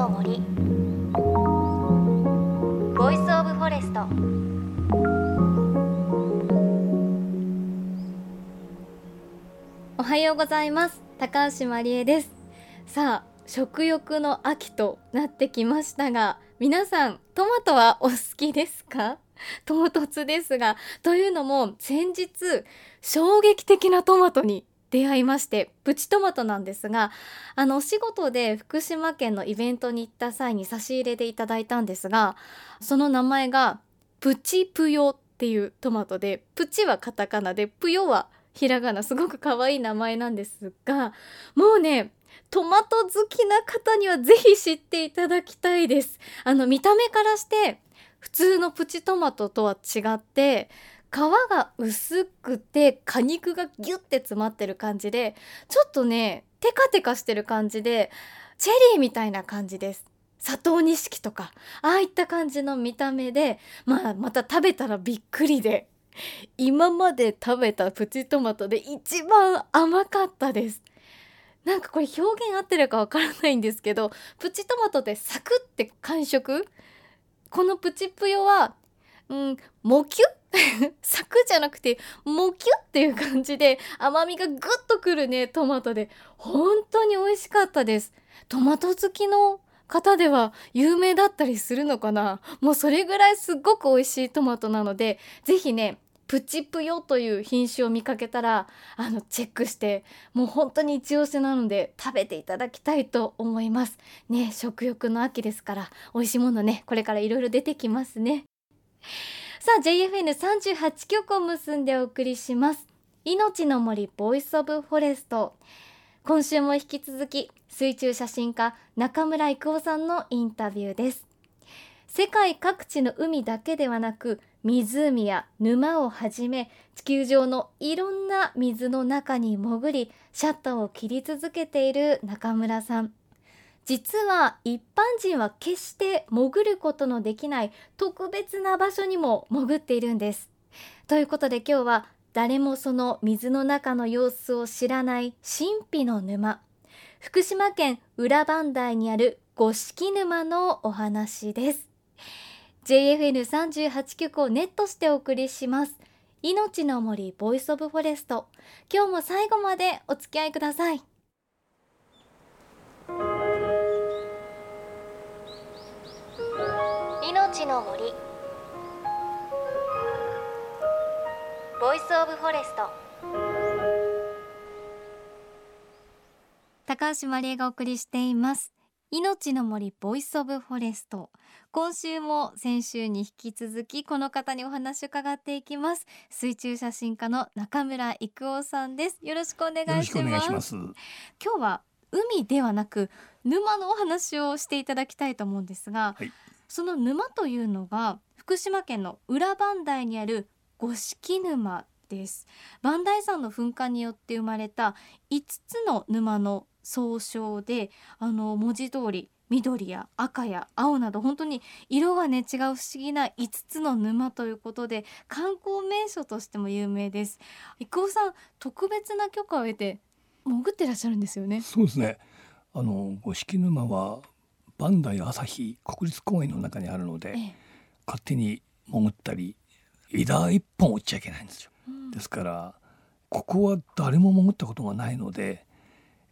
の森 Voice of Forest おはようございます。高橋万里恵です。さあ食欲の秋となってきましたが皆さんトマトはお好きですか？唐突ですがというのも先日衝撃的なトマトに出会いましてプチトマトなんですがあのお仕事で福島県のイベントに行った際に差し入れでいただいたんですがその名前がプチプヨっていうトマトでプチはカタカナでプヨはひらがなすごく可愛い名前なんですがもうねトマト好きな方にはぜひ知っていただきたいです。あの見た目からして普通のプチトマトとは違って皮が薄くて果肉がギュッて詰まってる感じでちょっとねテカテカしてる感じでチェリーみたいな感じです。砂糖錦とかああいった感じの見た目でまあまた食べたらびっくりで今まで食べたプチトマトで一番甘かったです。なんかこれ表現合ってるかわからないんですけどプチトマトってサクって感触このプチプヨはうんもキュッ サクじゃなくてもキュッっていう感じで甘みがグッとくるねトマトで。本当に美味しかったです。トマト好きの方では有名だったりするのかな。もうそれぐらいすっごく美味しいトマトなので是非ねプチプヨという品種を見かけたらあのチェックしてもう本当に一押しなので食べていただきたいと思います。ね食欲の秋ですから美味しいものねこれからいろいろ出てきますね。さあ JFN38 局を結んでお送りします。いのちの森 Voice of Forest。今週も引き続き水中写真家中村征夫さんのインタビューです。世界各地の海だけではなく湖や沼をはじめ地球上のいろんな水の中に潜りシャッターを切り続けている中村さん。実は一般人は決して潜ることのできない特別な場所にも潜っているんです。ということで今日は誰もその水の中の様子を知らない神秘の沼。福島県裏磐梯にある五色沼のお話です。JFN38 局をネットしてお送りします。いのちの森 Voice of Forest。今日も最後までお付き合いください。いのちの森。 Voice of Forest。高橋万里恵がお送りしています。いのちの森 Voice of Forest。今週も先週に引き続きこの方にお話を伺っていきます。水中写真家の中村征夫さんです。よろしくお願いします。今日は海ではなく沼のお話をしていただきたいと思うんですが、はい、その沼というのが福島県の裏磐梯にある五色沼です。磐梯山の噴火によって生まれた5つの沼の総称であの文字通り緑や赤や青など本当に色がね違う不思議な5つの沼ということで観光名所としても有名です。郁夫さん特別な許可を得て潜ってらっしゃるんですよね。そうですね。あの五色沼は磐梯朝日国立公園の中にあるので、ええ、勝手に潜ったり枝一本落ちちゃいけないんですよ、うん、ですからここは誰も潜ったことがないので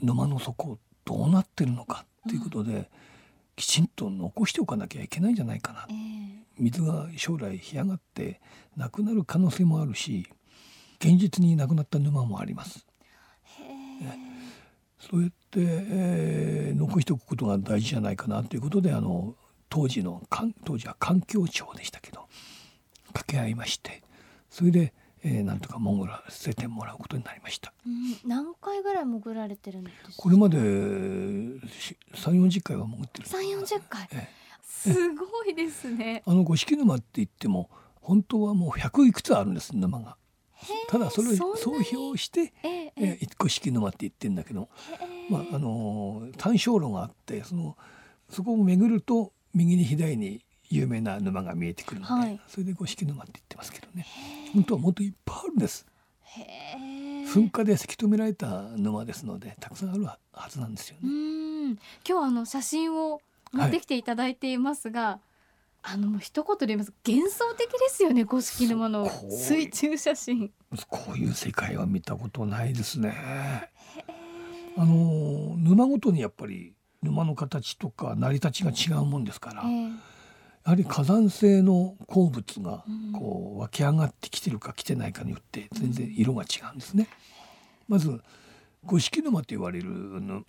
沼の底どうなってるのかっていうことで、うん、きちんと残しておかなきゃいけないんじゃないかな、えー、水が将来干上がってなくなる可能性もあるし現実になくなった沼もあります。そうやって、えー、残しておくことが大事じゃないかなということであの当時の当時は環境庁でしたけど掛け合いましてそれでえー、なんとか潜らせてもらうことになりました。うん、何回ぐらい潜られてるんですか？これまで三四十回は潜ってる。三四十回、えー、すごいですね。あの五色沼って言っても本当はもう百いくつあるんです沼が。ただそれを総評して、えー、えー、五色沼って言ってんだけど、まああの単焦路があってそのそこを巡ると右に左に有名な沼が見えてくるので、はい、それで五色沼って言ってますけどね。本当はもっといっぱいあるんです。噴火でせき止められた沼ですのでたくさんあるはずなんですよね。今日あの写真を持ってきていただいていますが、あのもう一言で言います。幻想的ですよね五色沼の水中写真。こういう世界は見たことないですね。あの沼ごとにやっぱり沼の形とか成り立ちが違うもんですから、えー、やはり火山性の鉱物がこう湧き上がってきてるか来てないかによって全然色が違うんですね。まず五色沼と言われる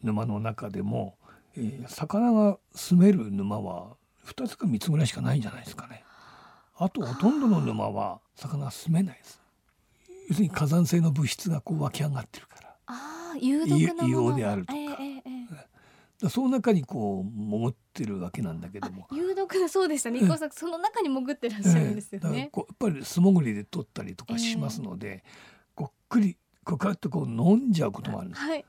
沼の中でも、えー、魚が住める沼は2つか3つぐらいしかないんじゃないですかね。あとほとんどの沼は魚は住めないです。要するに火山性の物質がこう湧き上がってるから。ああ、有毒な硫黄であるとか。えーえー、その中にこう潜ってるわけなんだけども。有毒なそうでしたね、伊さんその中に潜ってらっしゃるんですよね、やっぱり素潜りで取ったりとかしますので、ごっくりこうやってこう飲んじゃうこともあるんです、はい、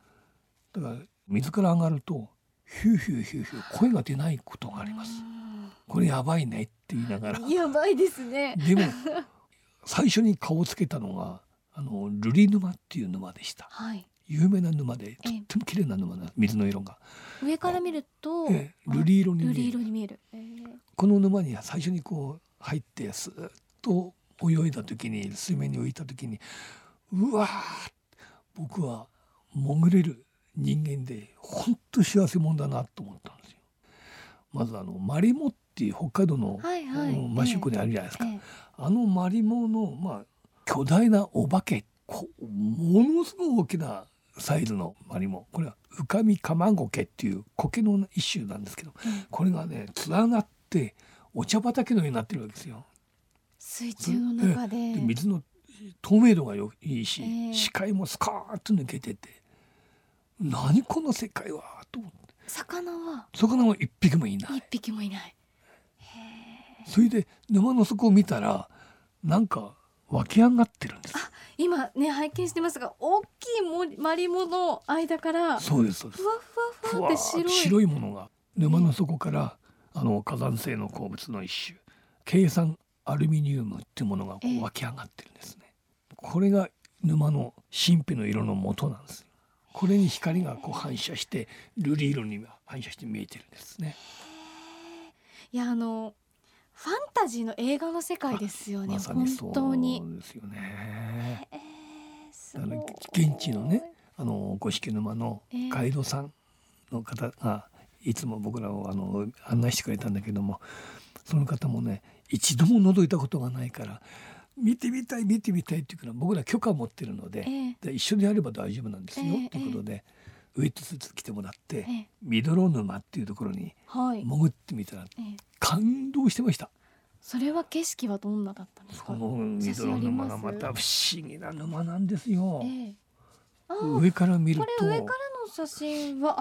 だから水から上がるとヒューヒューヒューヒュー声が出ないことがありますこれやばいねって言いながら。やばいですね。でも最初に顔をつけたのがあの瑠璃沼っていう沼でした、はい、有名な沼でとっても綺麗な沼な水の色が。上から見ると、ええ、瑠璃色に見える。えー、この沼には最初にこう入ってスーッと泳いだ時に水面に浮いた時にうわ僕は潜れる人間で本当幸せ者だなと思ったんですよ。まずあのマリモっていう北海道の、はいはい、マシュクにあるじゃないですか。ええ、あのマリモのまあ巨大なお化けこものすごい大きなサイズのマリモ。これはウカミカマゴケっていう苔の一種なんですけど、うん、これがね連なってお茶畑のようになってるわけですよ。水中の中で。水の透明度がよいいし、えー、視界もスカーッと抜けてて何この世界はと思って。魚は。魚は一匹もいない。一匹もいないそれで沼の底を見たらなんか湧き上がってるんです。今ね拝見してますが大きいマリモの間からそうですそうです。ふわふわふわって白い。白いものが沼の底から、あの火山性の鉱物の一種計算アルミニウムっていうものがこう湧き上がってるんですね、これが沼の神秘の色の元なんですこれに光がこう反射して瑠璃色に反射して見えてるんですね。いやあのファンタジーの映画の世界ですよね、ま、本当に。ですよね、えー、現地のねあの五色沼のガイドさんの方がいつも僕らをあの案内してくれたんだけどもその方もね一度も覗いたことがないから見てみたい見てみたいっていうから僕ら許可を持ってるのでえー、で一緒にやれば大丈夫なんですよ、えー、ということで、ウエットスーツ着てもらって、えー、ミドロ沼っていうところに潜ってみたら、感動してました。それは景色はどんなだったんですか？このミドロ沼がまた不思議な沼なんですよ。上から見ると上からの写真は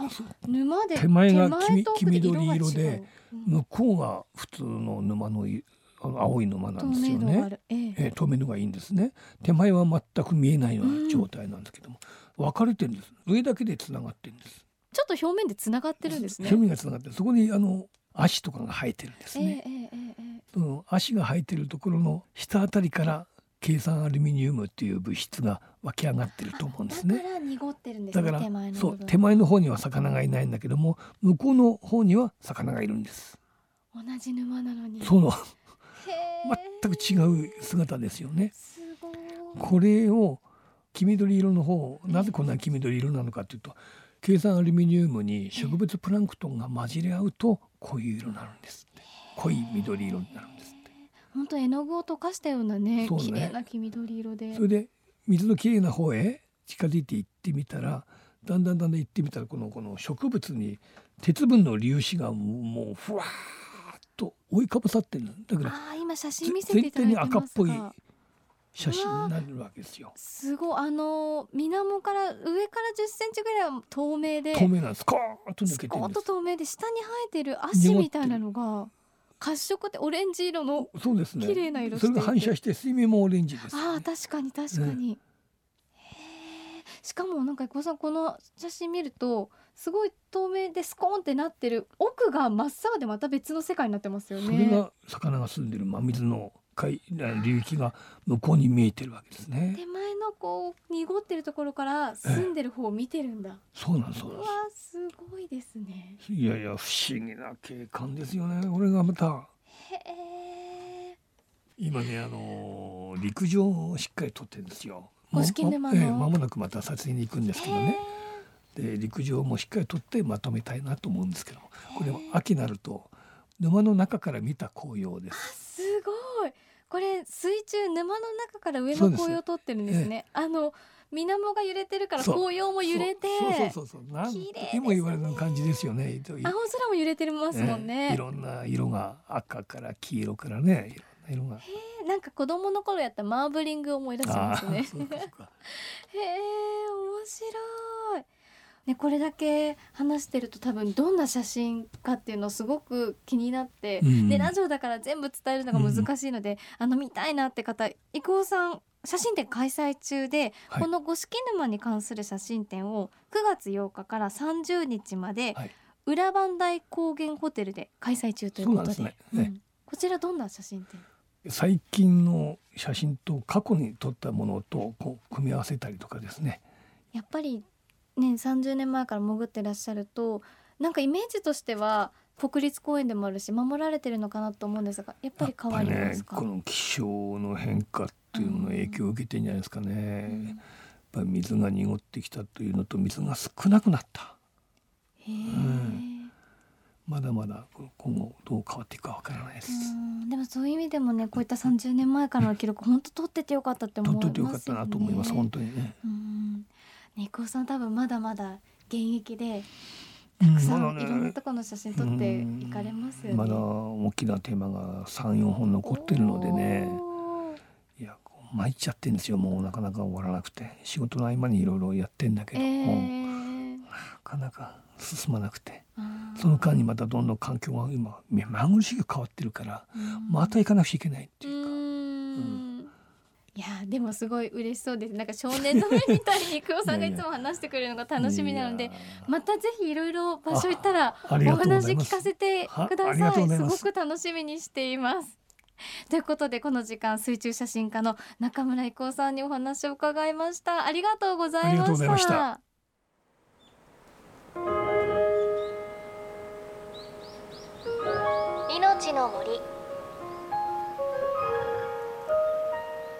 沼で手前が黄黄緑色で、向こうが普通の沼の青い沼なんですよね。透明度がいいんですね。手前は全く見えないような状態なんですけども、うん、分かれてるんです。上だけでつながってるんです。ちょっと表面でつながってるんですね。表面がつながってそこにあの足とかが生えてるんですね。えーえーえー、その足が生えてるところの下あたりから計算アルミニウムっていう物質が湧き上がってると思うんですね。だから濁ってるんです、ね、だからそう手前の方には魚がいないんだけども向こうの方には魚がいるんです。同じ沼なのに。その全く違う姿ですよね。これを黄緑色の方なぜこんな黄緑色なのかというと計算アルミニウムに植物プランクトンが混じり合うとこういう色になるんです濃い緑色になるんです本当絵の具を溶かしたようなね綺麗な黄緑色で。それで水のきれいな方へ近づいていってみたらだんだんだんだん行ってみたらこのこの植物に鉄分の粒子がもうふわっと覆いかぶさってるだからあ今写真見せていただいて赤っぽい写真になるわけですよ。すごい。あの水面から上から10センチぐらいは透明で透明なんです。コーンと抜けてるんです。透明で下に生えてる足みたいなのが褐色ってオレンジ色のそうですね。綺麗な色それが反射して水面もオレンジです、ね、あ確かに確かに、ね、しかもなんか小さんこの写真見るとすごい透明でスコーンってなってる。奥が真っ青でまた別の世界になってますよね。それが魚が住んでる真水の海流域が向こうに見えてるわけですね。手前のこう濁ってるところから住んでる方を見てるんだ。そうなんです。うわすごいですね。いやいや不思議な景観ですよね。これがまた。へえ。今ねあの陸上をしっかり撮ってるんですよ。五色沼の。まもなくまた撮影に行くんですけどね。で陸上もしっかり撮ってまとめたいなと思うんですけどこれ秋になると沼の中から見た紅葉です。これ水中沼の中から上の紅葉を撮ってるんですね。すええ、あの水面が揺れてるから紅葉も揺れてそうそうそうなんとも言われる感じですよね。青空も揺れてますもんね、え、いろんな色が赤から黄色からねいろんな色が。へなんか子供の頃やったマーブリングを思い出しますね。へえ面白いね、これだけ話してると多分どんな写真かっていうのすごく気になって、うん、でラジオだから全部伝えるのが難しいので、うん、あの見たいなって方郁夫さん写真展開催中で、はい、この五色沼に関する写真展を9月8日から30日まで、はい、裏磐梯高原ホテルで開催中ということで、ね。うん、こちらどんな写真展？最近の写真と過去に撮ったものとこう組み合わせたりとかですね。やっぱりね30年前から潜ってらっしゃるとなんかイメージとしては国立公園でもあるし守られてるのかなと思うんですがやっぱり変わりますか、ね、この気象の変化っていうのの影響を受けてんじゃないですかね、うん、やっぱり水が濁ってきたというのと水が少なくなった、うん、まだまだ今後どう変わっていくかわからないです、でもそういう意味でもねこういった30年前からの記録本当取っててよかったって思いますよね。取っててよかったなと思います本当にね、うんねこさん多分まだまだ現役でたくさんいろんなところの写真撮っていかれますよね。まだ大きなテーマが三四本残ってるのでね。いや参っちゃってんですよ。もうなかなか終わらなくて。仕事の合間にいろいろやってんだけど、えー、なかなか進まなくて。その間にまたどんどん環境が今目まぐるしく変わってるからまた行かなくちゃいけないっていうか。うんいやでもすごい嬉しそうです。なんか少年の目みたいに久保さんがいつも話してくれるのが楽しみなのでまたぜひいろいろ場所行ったらお話聞かせてください。すごく楽しみにしています。ということでこの時間水中写真家の中村征夫さんにお話を伺いました。ありがとうございました。いのちの森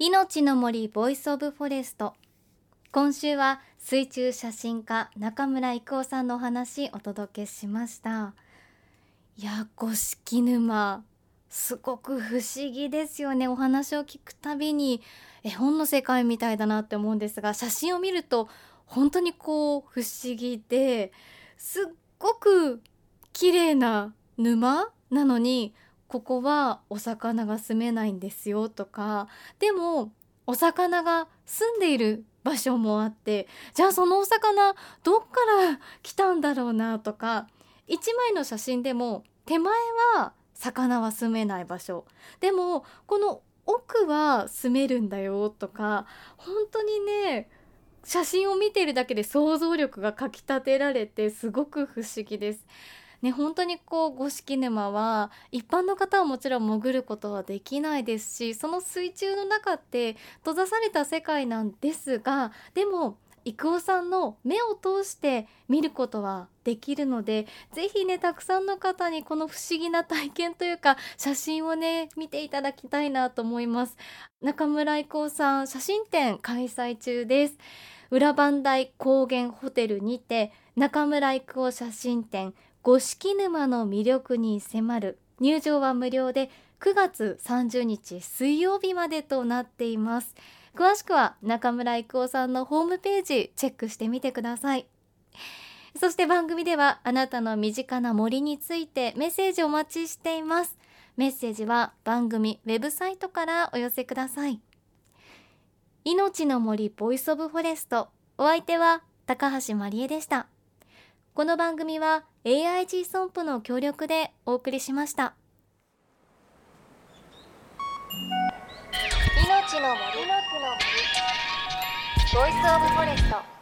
いのちの森 Voice of Forest。今週は水中写真家中村征夫さんのお話お届けしました。いや五色沼。すごく不思議ですよね。お話を聞くたびに絵本の世界みたいだなって思うんですが写真を見ると本当にこう不思議ですっごく綺麗な沼なのにここはお魚が住めないんですよとかでもお魚が住んでいる場所もあってじゃあそのお魚どっから来たんだろうなとか1枚の写真でも手前は魚は住めない場所でもこの奥は住めるんだよとか本当にね写真を見ているだけで想像力がかきたてられてすごく不思議です。ね、本当にこう五色沼は一般の方はもちろん潜ることはできないですしその水中の中って閉ざされた世界なんですがでも郁夫さんの目を通して見ることはできるのでぜひねたくさんの方にこの不思議な体験というか写真をね見ていただきたいなと思います。中村郁夫さん写真展開催中です。裏磐梯高原ホテルにて中村郁夫写真展五色沼の魅力に迫る。入場は無料で9月30日水曜日までとなっています。詳しくは中村征夫さんのホームページチェックしてみてください。そして番組ではあなたの身近な森についてメッセージお待ちしています。メッセージは番組ウェブサイトからお寄せください。いのちの森 Voice of Forest。お相手は高橋万里恵でした。この番組は AIG ソンプの協力でお送りしました。命の森。の森。ボイスオブフォレスト。